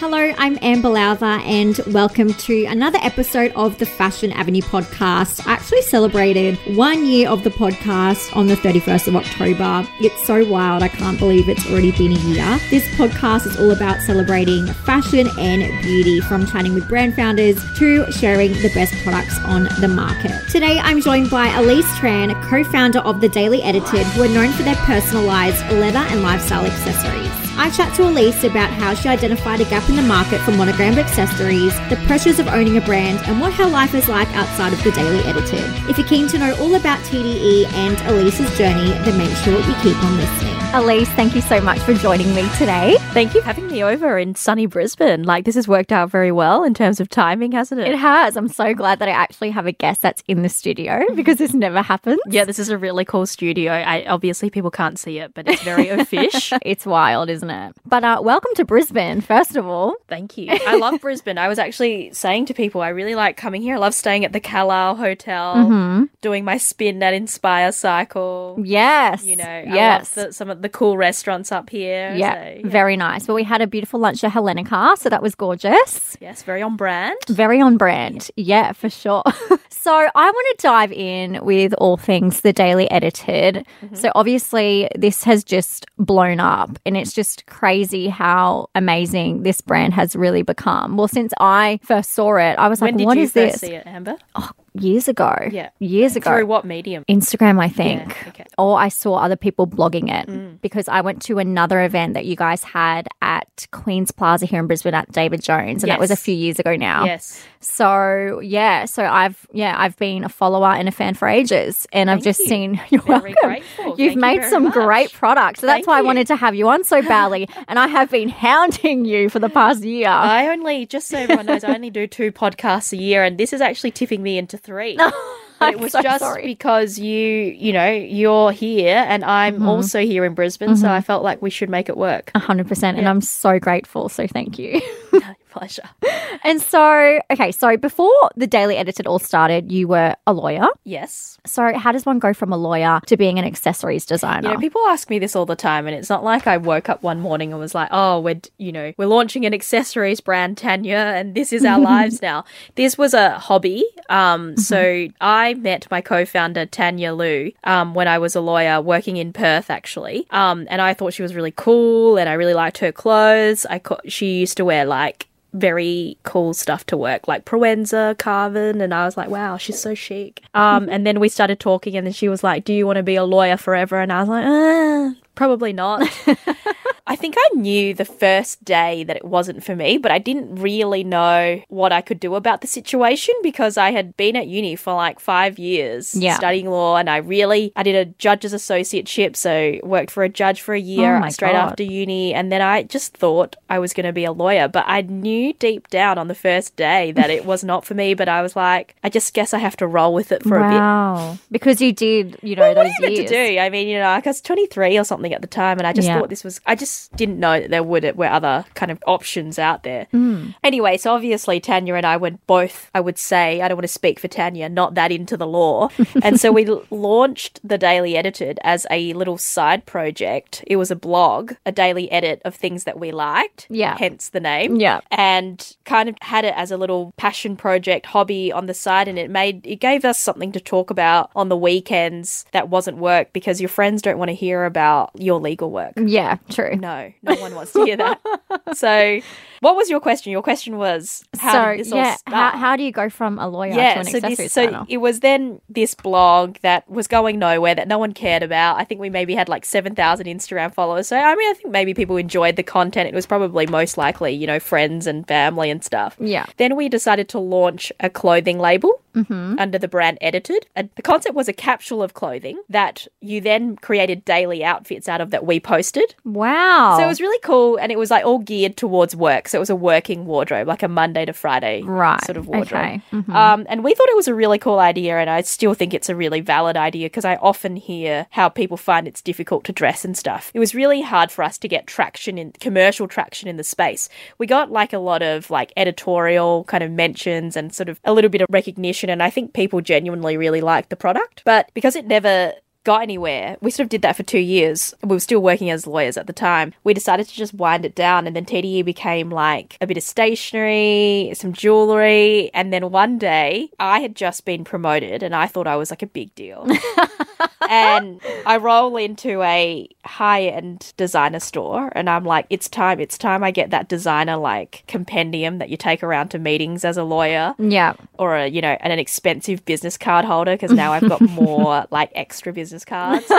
Hello, I'm Amber Lowther, and welcome to another episode of the Fashion Avenue podcast. I actually celebrated one year of the podcast on the 31st of October. It's so wild, I can't believe it's already been a year. This podcast is all about celebrating fashion and beauty, from chatting with brand founders to sharing the best products on the market. Today, I'm joined by Alyce Tran, co founder of The Daily Edited, who are known for their personalized leather and lifestyle accessories. I chat to Alyce about how she identified a gap in the market for monogrammed accessories, the pressures of owning a brand, and what her life is like outside of the Daily Edited. If you're keen to know all about TDE and Alyce's journey, then make sure you keep on listening. Alyce, thank you so much for joining me today. Thank you for having me over in sunny Brisbane. Like, this has worked out very well in terms of timing, hasn't it? It has. I'm so glad that I actually have a guest that's in the studio because this never happens. Yeah, this is a really cool studio. I, obviously, people can't see it, but it's very official. it's wild, isn't it? But uh, welcome to Brisbane, first of all. Thank you. I love Brisbane. I was actually saying to people, I really like coming here. I love staying at the Calile Hotel, mm-hmm. doing my spin at Inspire Cycle. Yes. You know, yes. Some of the cool restaurants up here. Yeah, so, yeah, very nice. But we had a beautiful lunch at Hellenika, so that was gorgeous. Yes, very on brand. Very on brand. Yeah, yeah for sure. so I want to dive in with all things the daily edited. Mm-hmm. So obviously this has just blown up and it's just crazy how amazing this brand has really become. Well, since I first saw it, I was when like, "What is this?" See it, Amber? Oh, years ago. Yeah. Years ago. Through what medium? Instagram, I think. Yeah, okay. Or I saw other people blogging it mm. because I went to another event that you guys had at Queen's Plaza here in Brisbane at David Jones. And yes. that was a few years ago now. Yes. So yeah, so I've yeah, I've been a follower and a fan for ages. And Thank I've just you. seen you're very welcome. Grateful. You've Thank made you some much. great products. So that's Thank why you. I wanted to have you on so badly. and I have been hounding you for the past year. I only just so everyone knows, I only do two podcasts a year and this is actually tipping me into three. But it was so just sorry. because you, you know, you're here and I'm Mm-hmm. also here in Brisbane, so I felt like we should make it work. 100% and I'm so grateful. So thank you. Pleasure. And so, okay, so before the Daily Edited all started, you were a lawyer. Yes. So, how does one go from a lawyer to being an accessories designer? You know, people ask me this all the time, and it's not like I woke up one morning and was like, "Oh, we're you know we're launching an accessories brand, Tanya, and this is our lives now." This was a hobby. Um, so I met my co-founder Tanya Liu um, when I was a lawyer working in Perth, actually, um, and I thought she was really cool, and I really liked her clothes. I co- she used to wear like very cool stuff to work, like Proenza, Carven, and I was like, wow, she's so chic. Um, and then we started talking, and then she was like, "Do you want to be a lawyer forever?" And I was like, uh, probably not. I think I knew the first day that it wasn't for me, but I didn't really know what I could do about the situation because I had been at uni for like five years Yeah. studying law, and I really I did a judge's associateship, so worked for a judge for a year Oh straight God. after uni, and then I just thought I was going to be a lawyer, but I knew deep down on the first day that it was not for me. But I was like, I just guess I have to roll with it for a bit. Because you did, you know, Well, what those you years. meant to do? I mean, you know, I was 23 or something at the time, and I just Yeah. thought this was, I just didn't know that there would were other kind of options out there. Mm. Anyway, so obviously Tanya and I were both, I would say, I don't want to speak for Tanya, not that into the law. and so we l- launched the Daily Edited as a little side project. It was a blog, a daily edit of things that we liked. Yeah. Hence the name Yeah. and kind of had it as a little passion project hobby on the side and it made it gave us something to talk about on the weekends that wasn't work because your friends don't want to hear about your legal work Yeah, true. no no one wants to hear that so what was your question your question was how so, did this yeah, how, how do you go from a lawyer to yeah, an so accessories this, so it was then this blog that was going nowhere that no one cared about. I think we maybe had like seven thousand Instagram followers. So I mean, I think maybe people enjoyed the content. It was probably most likely, you know, friends and family and stuff. Yeah. Then we decided to launch a clothing label Mm-hmm. under the brand Edited. And the concept was a capsule of clothing that you then created daily outfits out of that we posted. Wow. So it was really cool, and it was like all geared towards work. So it was a working wardrobe, like a Monday to Friday Right, sort of wardrobe. okay. Mhm. Um, and we thought it was a really cool idea, and I still think it's a really valid idea because I often hear how people find it's difficult to dress and stuff. It was really hard for us to get traction in commercial traction in the space. We got like a lot of like editorial kind of mentions and sort of a little bit of recognition, and I think people genuinely really liked the product, but because it never got anywhere. We sort of did that for two years. We were still working as lawyers at the time. We decided to just wind it down, and then TDE became like a bit of stationery, some jewelry, and then one day I had just been promoted, and I thought I was like a big deal. and I roll into a high end designer store and I'm like, it's time, it's time I get that designer like compendium that you take around to meetings as a lawyer Yeah. or a, you know, an expensive business card holder because now I've got more like extra business cards.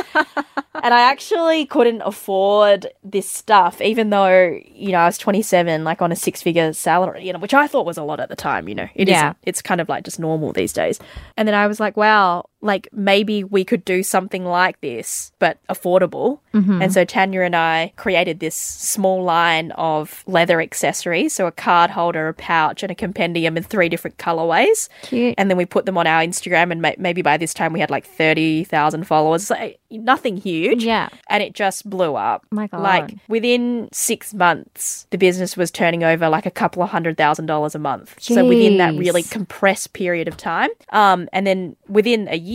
and I actually couldn't afford this stuff, even though, you know, I was 27, like on a six figure salary, you know, which I thought was a lot at the time, you know, it Yeah. It's kind of like just normal these days. And then I was like, wow, like maybe we could do something like this, but affordable. And so Tanya and I created this small line of leather accessories. So a card holder, a pouch, and a compendium in three different colorways. Cute. And then we put them on our Instagram, and ma- maybe by this time we had like 30,000 followers. So nothing huge. Yeah. And it just blew up. My God. Like within six months, the business was turning over like a couple of hundred thousand dollars a month. So within that really compressed period of time. Um, and then within a year,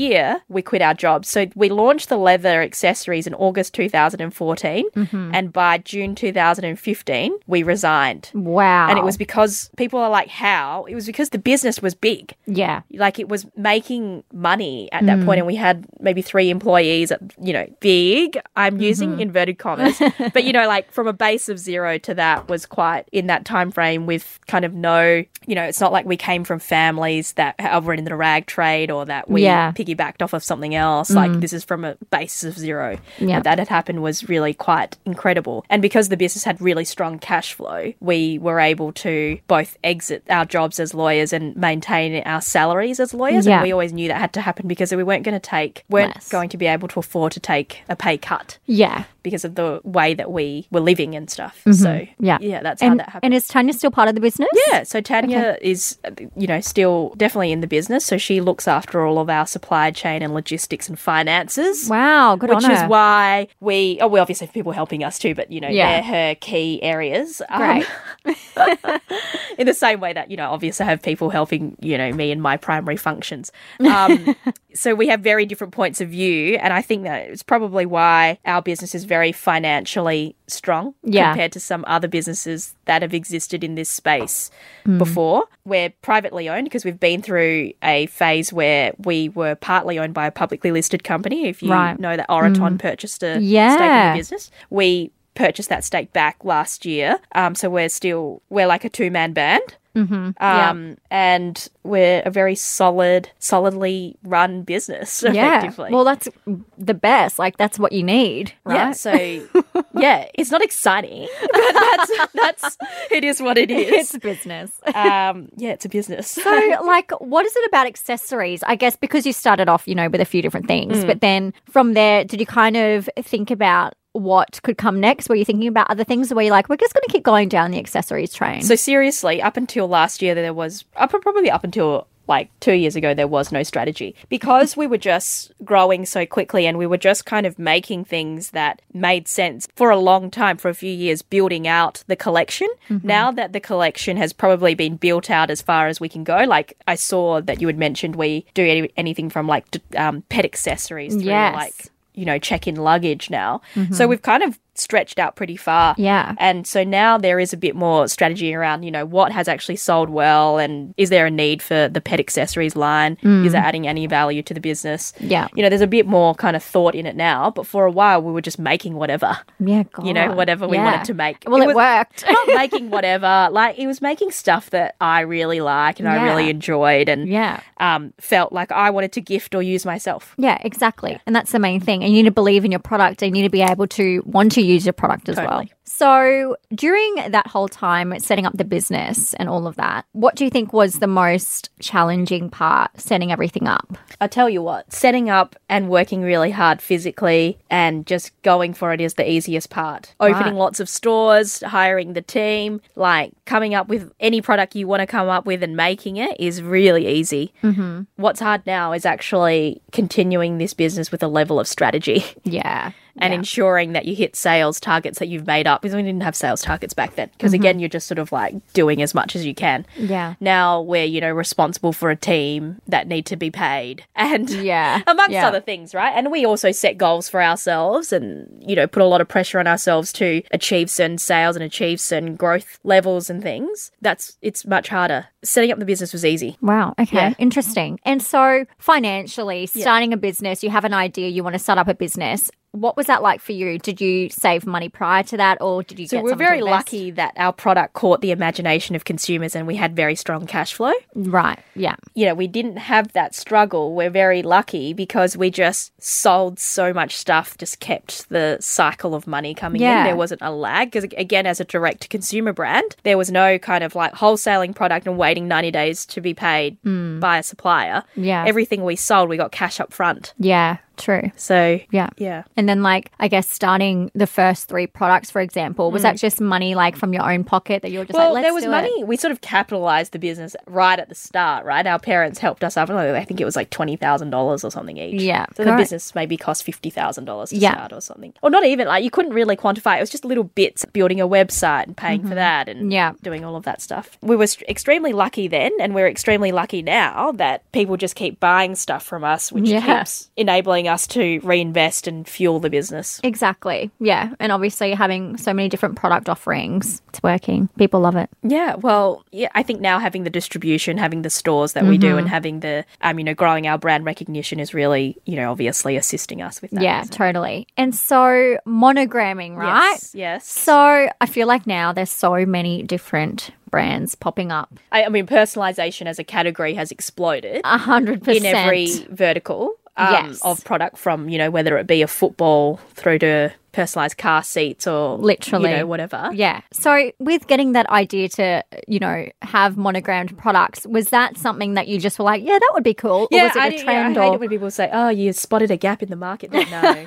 we quit our jobs. So we launched the leather accessories in August 2014. Mm-hmm. And by June 2015, we resigned. Wow. And it was because people are like, how? It was because the business was big Yeah. like it was making money at Mm. that point and we had maybe three employees at you know big i'm Mm-hmm. using inverted commas but you know like from a base of zero to that was quite in that time frame with kind of no you know it's not like we came from families that are in the rag trade or that we Yeah. Mm. Piggybacked off of something else like this is from a base of zero Yeah. That had happened was really quite incredible and because the business had really strong cash flow we were able to both exit our jobs as lawyers and maintain our salaries as lawyers Yeah. and we always knew that had to happen because we weren't going to take weren't going to be able to afford to take a pay cut Yeah. because of the way that we were living and stuff so Mm-hmm. Yeah. yeah that's how that happened and is Tanya still part of the business? yeah, so Tanya is, you know, still definitely in the business. So she looks after all of our supply chain and logistics and finances. Wow. Good Which is her. why we, oh, we obviously have people helping us too, but you know, Yeah. they're her key areas. Um, Great. in the same way that, you know, obviously I have people helping, you know, me in my primary functions. Um, so we have very different points of view. And I think that it's probably why our business is very financially strong Yeah. compared to some other businesses that have existed in this space Hmm. before. We're privately owned because we've been through a phase where we were partly owned by a publicly listed company. If you Right. know that Oroton purchased a stake in the business, we purchased that stake back last year. Um, so we're still we're like a two man band. Mm-hmm. Yeah. Um, and we're a very solid, solidly run business. Yeah. Effectively. Well, that's the best. Like, that's what you need, Yeah, right? so yeah, it's not exciting, but that's that's it is what it is. it's a business. um, yeah, it's a business. So, like, what is it about accessories? I guess because you started off, you know, with a few different things, Mm. but then from there, did you kind of think about what could come next? Were you thinking about other things? Or were you like, we're just going to keep going down the accessories train? So seriously, up until last year, there was up probably up until like two years ago, there was no strategy because we were just growing so quickly and we were just kind of making things that made sense for a long time, for a few years, building out the collection. Now that the collection has probably been built out as far as we can go, like I saw that you had mentioned, we do any, anything from like d- um, pet accessories through Yes. like you know check in luggage now. So mm-hmm. we've kind of stretched out pretty far. Yeah. And so now there is a bit more strategy around, you know, what has actually sold well and is there a need for the pet accessories line? Is it adding any value to the business? Yeah. You know, there's a bit more kind of thought in it now, but for a while we were just making whatever, yeah, God. you know, whatever we Yeah. wanted to make. Well, it, was worked. not making whatever, like it was making stuff that I really like and I really enjoyed and yeah. um, felt like I wanted to gift or use myself. Yeah, exactly. And that's the main thing. And you need to believe in your product and you need to be able to want to use your product as well. So, during that whole time setting up the business and all of that, what do you think was the most challenging part setting everything up? I tell you what, setting up and working really hard physically and just going for it is the easiest part. Opening Right. lots of stores, hiring the team, like coming up with any product you want to come up with and making it is really easy. Mm-hmm. What's hard now is actually continuing this business with a level of strategy Yeah. and ensuring that you hit sales targets that you've made up out because we didn't have sales targets back then. Because mm-hmm. again, you're just sort of like doing as much as you can. Yeah. Now we're, you know, responsible for a team that need to be paid and Yeah, amongst yeah. other things, right? And we also set goals for ourselves and, you know, put a lot of pressure on ourselves to achieve certain sales and achieve certain growth levels and things. That's, it's much harder. Setting up the business was easy. Wow. Okay. Yeah. Interesting. And so, financially, starting a business, you have an idea, you want to start up a business. What was that like for you? Did you save money prior to that, or did you So get we're very lucky that our product caught the imagination of consumers and we had very strong cash flow. Right. Yeah. you know, we didn't have that struggle. We're very lucky because we just sold so much stuff, just kept the cycle of money coming Yeah. in. There wasn't a lag because, again, as a direct to consumer brand, there was no kind of like wholesaling product and waiting 90 days to be paid hmm. by a supplier. Yeah. Everything we sold, we got cash up front. Yeah. True. So, Yeah. yeah. And then, like, I guess starting the first three products, for example, was that just money like from your own pocket that you were just Mm. Well, like, there was money. It? We sort of capitalized the business right at the start, right? Our parents helped us up. I think it was like twenty thousand dollars or something each. Yeah, So the business maybe cost fifty thousand dollars to Yeah. start or something, or not even like you couldn't really quantify. It was just little bits, building a website and paying for that, and Mm-hmm. Yeah. doing all of that stuff. We were st- extremely lucky then, and we're extremely lucky now that people just keep buying stuff from us, which Yeah. keeps enabling us to reinvest and fuel the business. Exactly. Yeah. And obviously, having so many different product offerings, it's working. People love it. Yeah, well, yeah, I think now having the distribution, having the stores that we Mm-hmm. do, and having the, um, you know, growing our brand recognition is really, you know, obviously assisting us with that. yeah, totally. And so, monogramming, right? Yes. yes. So, I feel like now there's so many different brands popping up. I, I mean, personalization as a category has exploded A hundred percent. in every vertical um, Yes. of product, from you know whether it be a football through to personalized car seats or Literally. you know, whatever. Yeah. So, with getting that idea to, you know, have monogrammed products, was that something that you just were like, yeah, that would be cool? or was it I, a do- yeah, trend? I hate or... it when people say, "Oh, you spotted a gap in the market." No,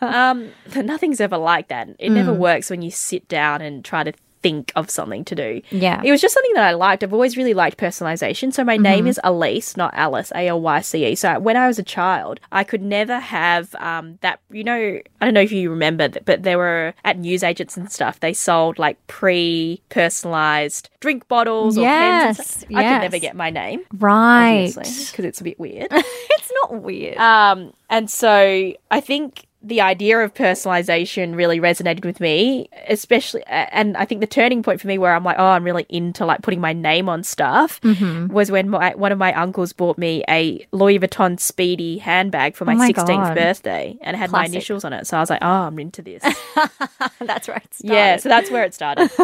um, nothing's ever like that. It Mm. never works when you sit down and try to think of something to do. Yeah. it was just something that I liked. I've always really liked personalization. So my Mm-hmm. name is Alyce, not Alice, A L Y C E. So when I was a child, I could never have um, that. You know, I don't know if you remember, that, but there were at newsagents and stuff. They sold like pre-personalized drink bottles or pens. And Yes. I could never get my name right. because it's a bit weird. it's not weird. Um, and so I think the idea of personalization really resonated with me, especially, and I think the turning point for me where I'm like, oh, I'm really into like putting my name on stuff Mm-hmm. was when my, one of my uncles bought me a Louis Vuitton Speedy handbag for my, Oh my 16th God. birthday and it had Classic. my initials on it. So I was like, oh, I'm into this. That's right. yeah, so that's where it started.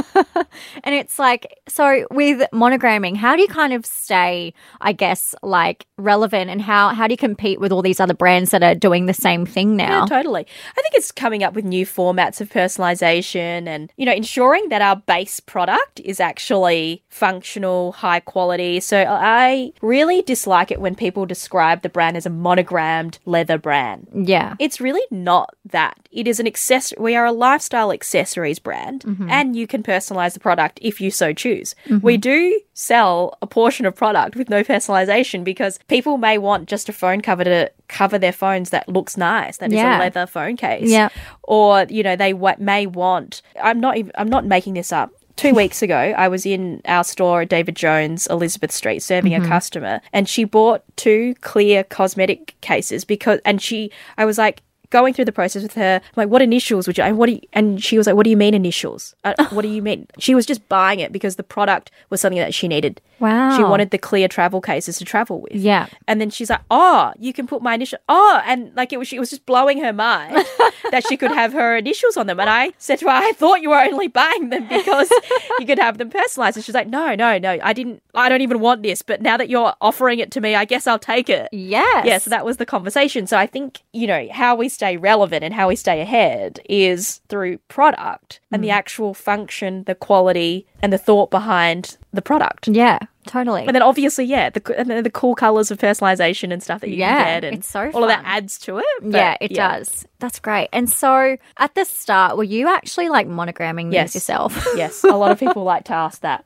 And it's like, so with monogramming, how do you kind of stay, I guess, like relevant and how, how do you compete with all these other brands that are doing the same thing now? Yeah, totally. I think it's coming up with new formats of personalization and, you know, ensuring that our base product is actually functional, high quality. So I really dislike it when people describe the brand as a monogrammed leather brand. yeah. It's really not that. It is an accessory. We are a lifestyle accessories brand, mm-hmm. and you can personalize the product if you so choose. Mm-hmm. We do sell a portion of product with no personalization because people may want just a phone cover to cover their phones that looks nice. That is Yeah. a leather phone case. Yeah. Or you know they wa- may want. I'm not. Even, I'm not making this up. Two weeks ago, I was in our store at David Jones, Elizabeth Street, serving a mm-hmm. customer, and she bought two clear cosmetic cases because, and she, I was like, going through the process with her, I'm like, what initials would you? And what do you, and she was like, what do you mean initials? Uh, what do you mean? She was just buying it because the product was something that she needed. Wow. She wanted the clear travel cases to travel with. Yeah. And then she's like, "Oh, you can put my initial." Oh, and like it was, it was just blowing her mind that she could have her initials on them. And I said to her, "I thought you were only buying them because you could have them personalized." And she's like, "No, no, no, I didn't. I don't even want this. But now that you're offering it to me, I guess I'll take it." Yes. Yeah, so that was the conversation. So I think, you know, how we stay relevant and how we stay ahead is through product and the mm. actual function, the quality, and the thought behind the product. Yeah, totally. And then obviously, yeah, the and then the cool colors of personalization and stuff that you Yeah, can get, and it's so all of that adds to it. but yeah, it does. That's great. And so at the start, were you actually like monogramming Yes. these yourself? Yes, a lot of people like to ask that.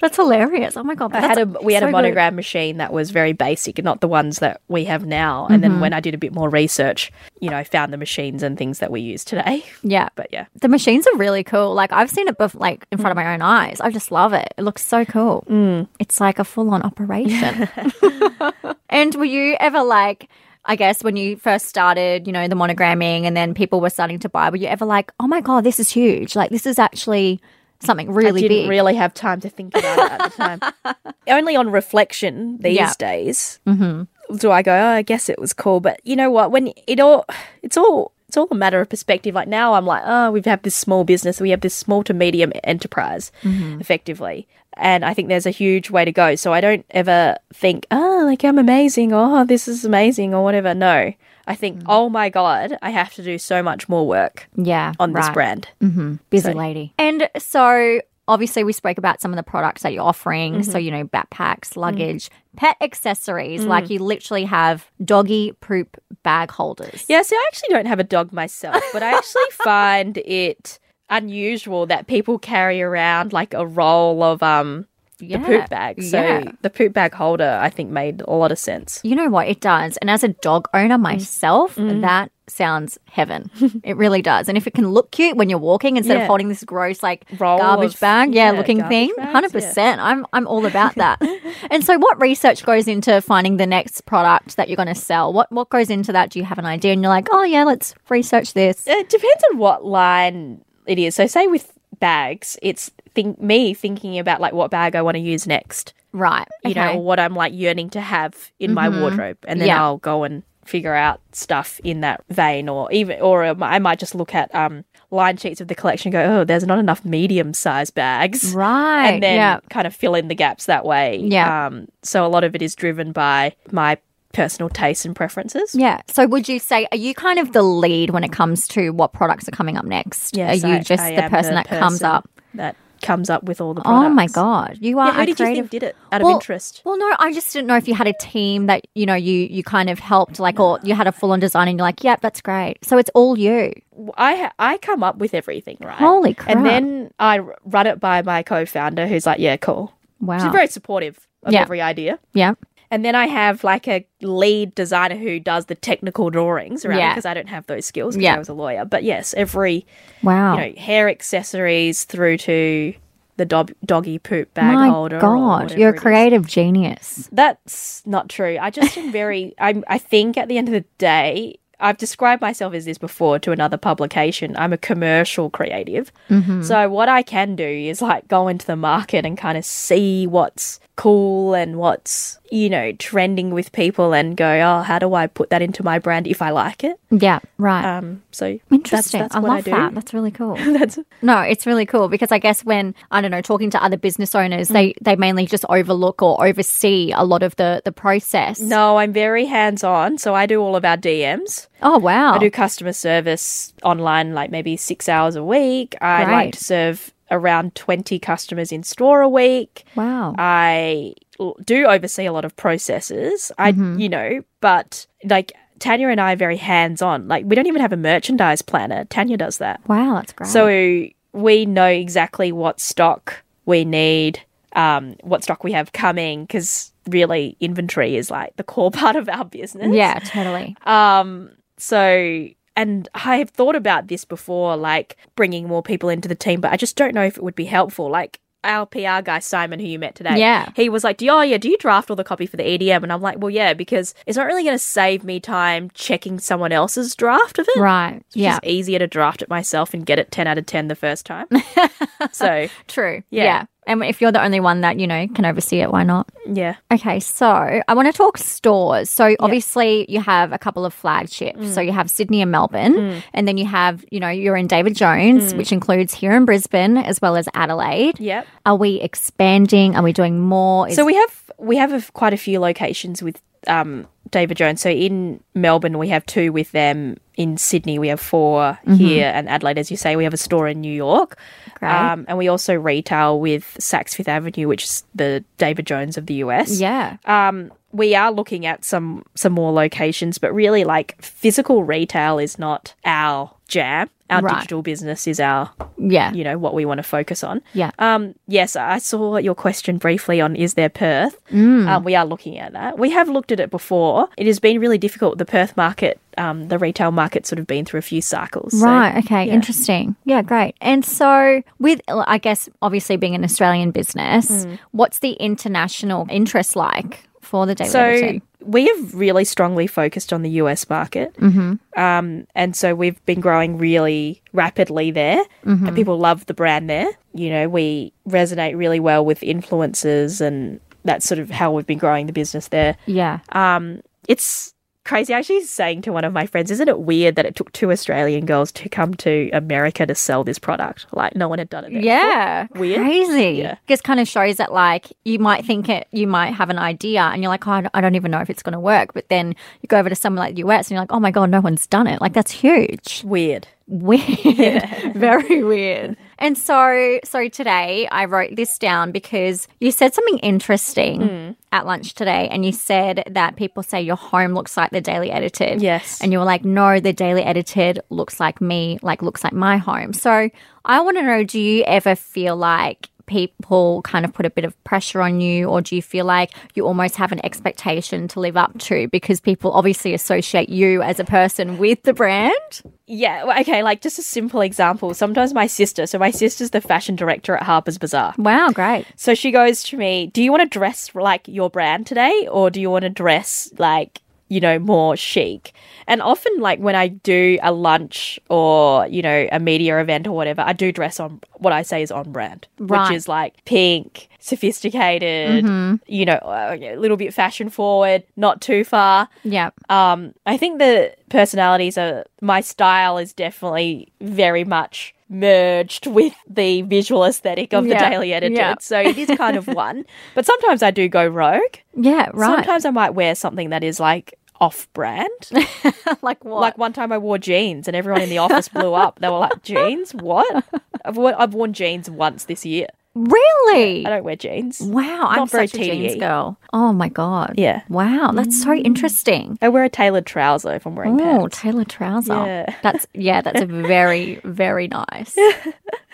That's hilarious. Oh my god. I had a we had so a good. monogram machine that was very basic, not the ones that we have now. And then mm-hmm. when I did a bit more research, you know, I found the machines and things that we use today. Yeah. But yeah, The machines are really cool. Like I've seen it bef- like in front of my own eyes. I just love it. It looks so cool. Mm. It's like a full on operation. and were you ever like, I guess when you first started, you know, the monogramming, and then people were starting to buy, were you ever like, oh my god, this is huge? Like this is actually something really I didn't big. really have time to think about it at the time. Only on reflection these Yeah. days mm-hmm. do I go, oh, I guess it was cool. But you know what? When it all, it's all. It's all a matter of perspective. Like now, I'm like, oh, we have this small business, we have this small to medium enterprise, mm-hmm. effectively, and I think there's a huge way to go. So I don't ever think, oh, like I'm amazing, or oh, this is amazing, or whatever. No, I think, oh my god, I have to do so much more work yeah, on this right. brand. busy lady. And so obviously we spoke about some of the products that you're offering. Mm-hmm. So, you know, backpacks, luggage, pet accessories, Mm. like you literally have doggy poop bag holders. Yeah, see, I actually don't have a dog myself, but I actually find it unusual that people carry around like a roll of um the poop bag. So yeah. the poop bag holder, I think, made a lot of sense. You know what? It does. And as a dog owner Mm. myself, that sounds heaven. it really does. And if it can look cute when you're walking instead Yeah. of holding this gross like Roll garbage of- bag, yeah, yeah, looking thing, hundred percent. I'm I'm all about that. and so, what research goes into finding the next product that you're going to sell? What what goes into that? Do you have an idea? And you're like, oh yeah, let's research this. It depends on what line it is. So, say with bags, it's think me thinking about like what bag I want to use next. Right. You know, okay. Mm-hmm. what I'm like yearning to have in my wardrobe, and then Yeah. I'll go and figure out stuff in that vein, or even, or I might just look at um line sheets of the collection, and go, oh, there's not enough medium size bags, Right. and then yeah. kind of fill in the gaps that way. Yeah. Um. So a lot of it is driven by my personal tastes and preferences. Yeah. So would you say are you kind of the lead when it comes to what products are coming up next? Yes, are you I- just I the person that comes up? that comes up with all the products. Oh my god, you are Yeah, who a did you creative. think did it out Well- of interest? Well, no, I just didn't know if you had a team that you know you you kind of helped, like, or you had a full on design, and you're like, "Yep, that's great." So it's all you. I I come up with everything, right? Holy crap. And then I run it by my co-founder, who's like, "Yeah, cool." Wow. She's very supportive of Yeah. every idea. yeah. And then I have like a lead designer who does the technical drawings around Yeah. because I don't have those skills because Yeah. I was a lawyer. But yes, every Wow. you know hair accessories through to the dog- doggy poop bag my holder. god, you're a creative genius. That's not true. I just am very. I I think at the end of the day, I've described myself as this before to another publication. I'm a commercial creative, Mm-hmm. so what I can do is like go into the market and kind of see what's cool and what's you know trending with people, and go, oh, how do I put that into my brand if I like it? Yeah. Right. Um, so Interesting. That's, that's I love I that. That's really cool. That's No, it's really cool because I guess when I don't know, talking to other business owners, they they mainly just overlook or oversee a lot of the the process. no, I'm very hands on, so I do all of our DMs. Oh wow. I do customer service online, like maybe six hours a week. I Great. like to serve around 20 customers in store a week. Wow. I do oversee a lot of processes. I, Mm-hmm. you know, but like Tanya and I are very hands on. Like, we don't even have a merchandise planner. Tanya does that. Wow, that's great. So we know exactly what stock we need, um, what stock we have coming, because really inventory is like the core part of our business. yeah, totally. Um, so, and I have thought about this before, like bringing more people into the team, but I just don't know if it would be helpful. Like our PR guy, Simon, who you met today, Yeah. he was like, do you, oh, yeah, do you draft all the copy for the EDM? And I'm like, well, yeah, because it's not really going to save me time checking someone else's draft of it. Right. It's yeah. just easier to draft it myself and get it 10 out of 10 the first time. so, True. Yeah. Yeah. And if you're the only one that, you know, can oversee it, why not? yeah. Okay, so I want to talk stores. So obviously you have a couple of flagships. Mm. So you have Sydney and Melbourne, mm. and then you have, you know, you're in David Jones, mm. which includes here in Brisbane as well as Adelaide. Yep. Are we expanding? Are we doing more? Is- So we have we have a, quite a few locations with um David Jones. So in Melbourne, we have two with them. In Sydney, we have 4 Mm-hmm. Here and Adelaide, as you say, we have a store in New York. Um, and we also retail with Saks Fifth Avenue, which is the David Jones of the US. Yeah. Um, we are looking at some some more locations, but really, like physical retail is not our jam. Our Right. digital business is our, Yeah. you know, what we want to focus on. Yeah. Um, yes, I saw your question briefly on is there Perth. Mm. Um, we are looking at that. We have looked at it before. It has been really difficult. The Perth market, um, the retail market, sort of been through a few cycles. So, Right. Okay. yeah. Interesting. Yeah. Great. And so, with I guess obviously being an Australian business, what's the international interest like for the daily So editing? we have really strongly focused on the US market, mm-hmm. um, and so we've been growing really rapidly there, and people love the brand there. You know, we resonate really well with influencers, and that's sort of how we've been growing the business there. Yeah. Um, it's crazy. I actually saying to one of my friends, isn't it weird that it took two Australian girls to come to America to sell this product? Like no one had done it. There Yeah, Weird. crazy. Yeah. Just kind of shows that like you might think it, you might have an idea, and you're like, oh, I don't- I don't even know if it's going to work. But then you go over to somewhere like the US, and you're like, oh my god, no one's done it. Like that's huge. Weird. Weird, very weird. And so, so today I wrote this down because you said something interesting Hmm. at lunch today, and you said that people say your home looks like the daily edited. Yes. and you were like, no, the daily edited looks like me, like looks like my home. So I want to know, do you ever feel like people kind of put a bit of pressure on you, or do you feel like you almost have an expectation to live up to because people obviously associate you as a person with the brand? Yeah, okay, like just a simple example. Sometimes my sister, so my sister's the fashion director at Harper's Bazaar. Wow, great. So she goes to me, Do you want to dress like your brand today? Or do you want to dress like, you know, more chic? And often, like when I do a lunch or, you know, a media event or whatever, I do dress on what I say is on brand, Right. which is like pink, sophisticated, you know, uh, a little bit fashion forward, not too far. Yeah. Um, I think the personalities are my style is definitely very much merged with the visual aesthetic of the Daily Edited. yeah. So it is kind of one. But sometimes I do go rogue. Yeah, right. Sometimes I might wear something that is like off brand. like what? like one time I wore jeans and everyone in the office blew up. They were like, Jeans? What? I've worn, I've worn jeans once this year. really? I don't wear jeans. Wow, I'm very such a jeans girl. Oh my god. Yeah. Wow, that's so mm. interesting. I wear a tailored trouser if I'm wearing Oh, pants. Oh, tailored trouser. Yeah. That's yeah, that's a very very nice.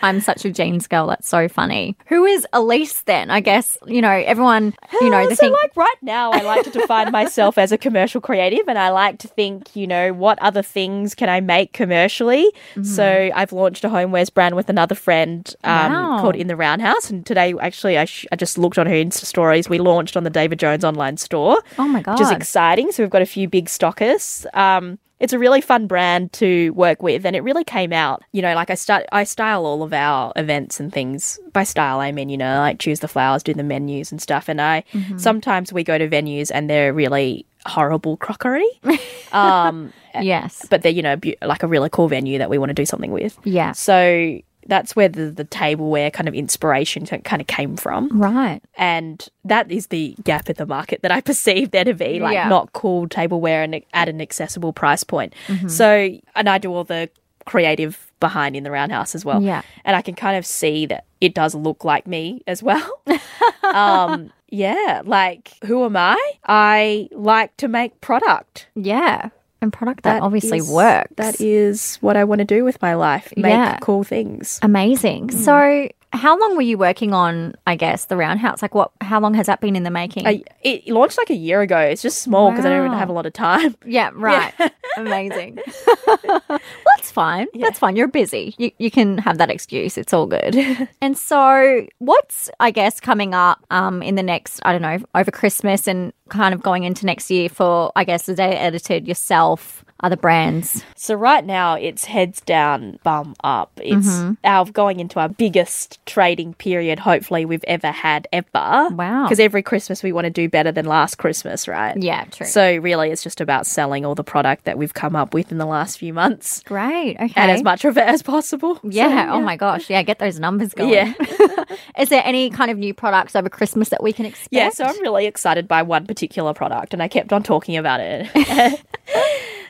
I'm such a jeans girl. That's so funny. Who is Alyce then? I guess you know everyone. You know Uh, the so thing. like right now I like to define myself as a commercial creative and I like to think, you know, what other things can I make commercially? Mm-hmm. So I've launched a homewares brand with another friend um, Wow. called In the Roundhouse and today actually I, sh- I just looked on her Insta stories. We launched on the David Jones online store. oh my God. Which is exciting. So we've got a few big stockers. Um, it's a really fun brand to work with, and it really came out. You know, like I start, I style all of our events and things. By style, I mean you know, like choose the flowers, do the menus and stuff. And I Mm-hmm. sometimes we go to venues and they're really horrible crockery, um, yes. but they're you know like a really cool venue that we want to do something with. Yeah. So that's where the, the tableware kind of inspiration kind of came from Right. and that is the gap in the market that I perceive there to be, like Yeah. not cool tableware and at an accessible price point. Mm-hmm. So, and I do all the creative behind in the roundhouse as well, Yeah. and I can kind of see that it does look like me as well. um, yeah, like who am I? I like to make product. Yeah. And product that, obviously is- works. That is what I want to do with my life. Make Yeah. cool things. amazing. Mm. So, how long were you working on? I guess the roundhouse. Like, what? How long has that been in the making? I, it launched like a year ago. It's just small because I don't even have a lot of time. Yeah, right. Amazing. That's fine. That's fine. You're busy. You, you can have that excuse. It's all good. and so, what's, I guess, coming up um, in the next, I don't know, over Christmas and kind of going into next year for, I guess, the day edited yourself? Other brands? So right now it's heads down, bum up. It's Mm-hmm. our going into our biggest trading period, hopefully we've ever had ever. Wow. Because every Christmas we want to do better than last Christmas, right? Yeah, true. So really, it's just about selling all the product that we've come up with in the last few months, Great. Okay. and as much of it as possible. yeah. Oh my gosh. Yeah. Get those numbers going. Yeah. Is there any kind of new products over Christmas that we can expect? Yeah, so I'm really excited by one particular product, and I kept on talking about it.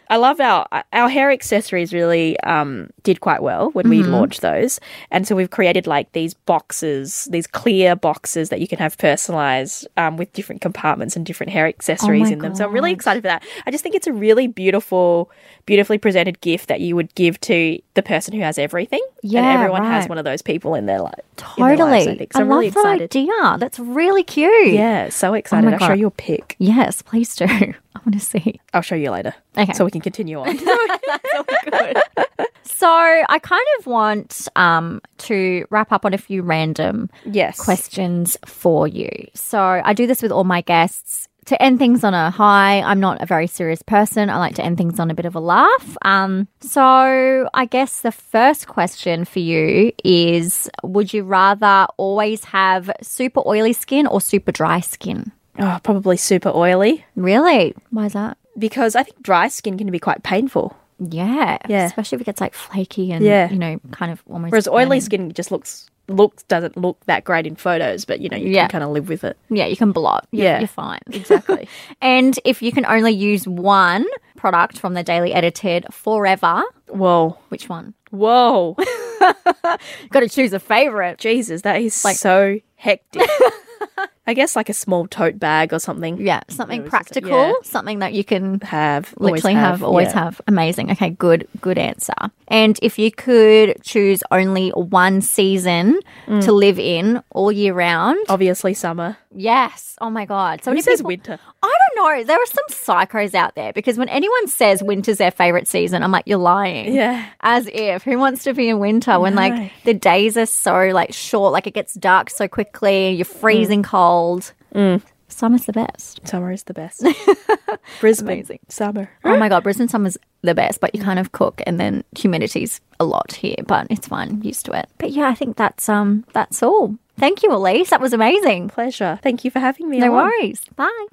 I love our our hair accessories. Really um, did quite well when we launched those, and so we've created like these boxes, these clear boxes that you can have personalized um, with different compartments and different hair accessories my in them. So I'm really excited for that. I just think it's a really beautiful, beautifully presented gift that you would give to the person who has everything. Yeah, and everyone has one of those people in their life. Totally. I think. So I I'm love really excited. idea. That's really cute. Yeah, so excited. my I'll show God. you a pic. Yes, please do. I want to see. I'll show you later. Okay. So we can continue on. So I kind of want um, to wrap up on a few random yes. questions for you. So I do this with all my guests to end things on a high. I'm not a very serious person. I like to end things on a bit of a laugh. Um, so I guess the first question for you is Would you rather always have super oily skin or super dry skin? Oh, probably super oily Really? Why is that? because I think dry skin can be quite painful. Yeah. Yeah. Especially if it gets like flaky and, Yeah. you know, kind of almost. Whereas oily skin just looks looks doesn't look that great in photos, but you know you Yeah. can kind of live with it. Yeah, you can blot. You're, Yeah. You're fine. Exactly. And if you can only use one product from the Daily Edited forever, Whoa, which one? whoa, Got to choose a favorite. Jesus, that is like, so hectic. I guess like a small tote bag or something. Yeah, something It was just- practical, yeah. something that you can Have always literally have, always yeah. have. Amazing. Okay, good, good answer. And if you could choose only one season Mm. to live in all year round, Obviously, summer. yes. Oh my god. So Who says people- winter? I don't know. There are some psychos out there because when anyone says winter's their favorite season, I'm like, you're lying. Yeah. As if. Who wants to be in winter when No. like the days are so like short, like it gets dark so quickly, you're freezing cold. Summer's the best. Summer is the best. Brisbane, Amazing. summer. Oh my god, Brisbane summer's the best, but you kind of cook and then humidity's a lot here, but it's fine, used to it. But yeah, I think that's um that's all. Thank you, Alyce. That was amazing. Pleasure. Thank you for having me. No on. worries. Bye.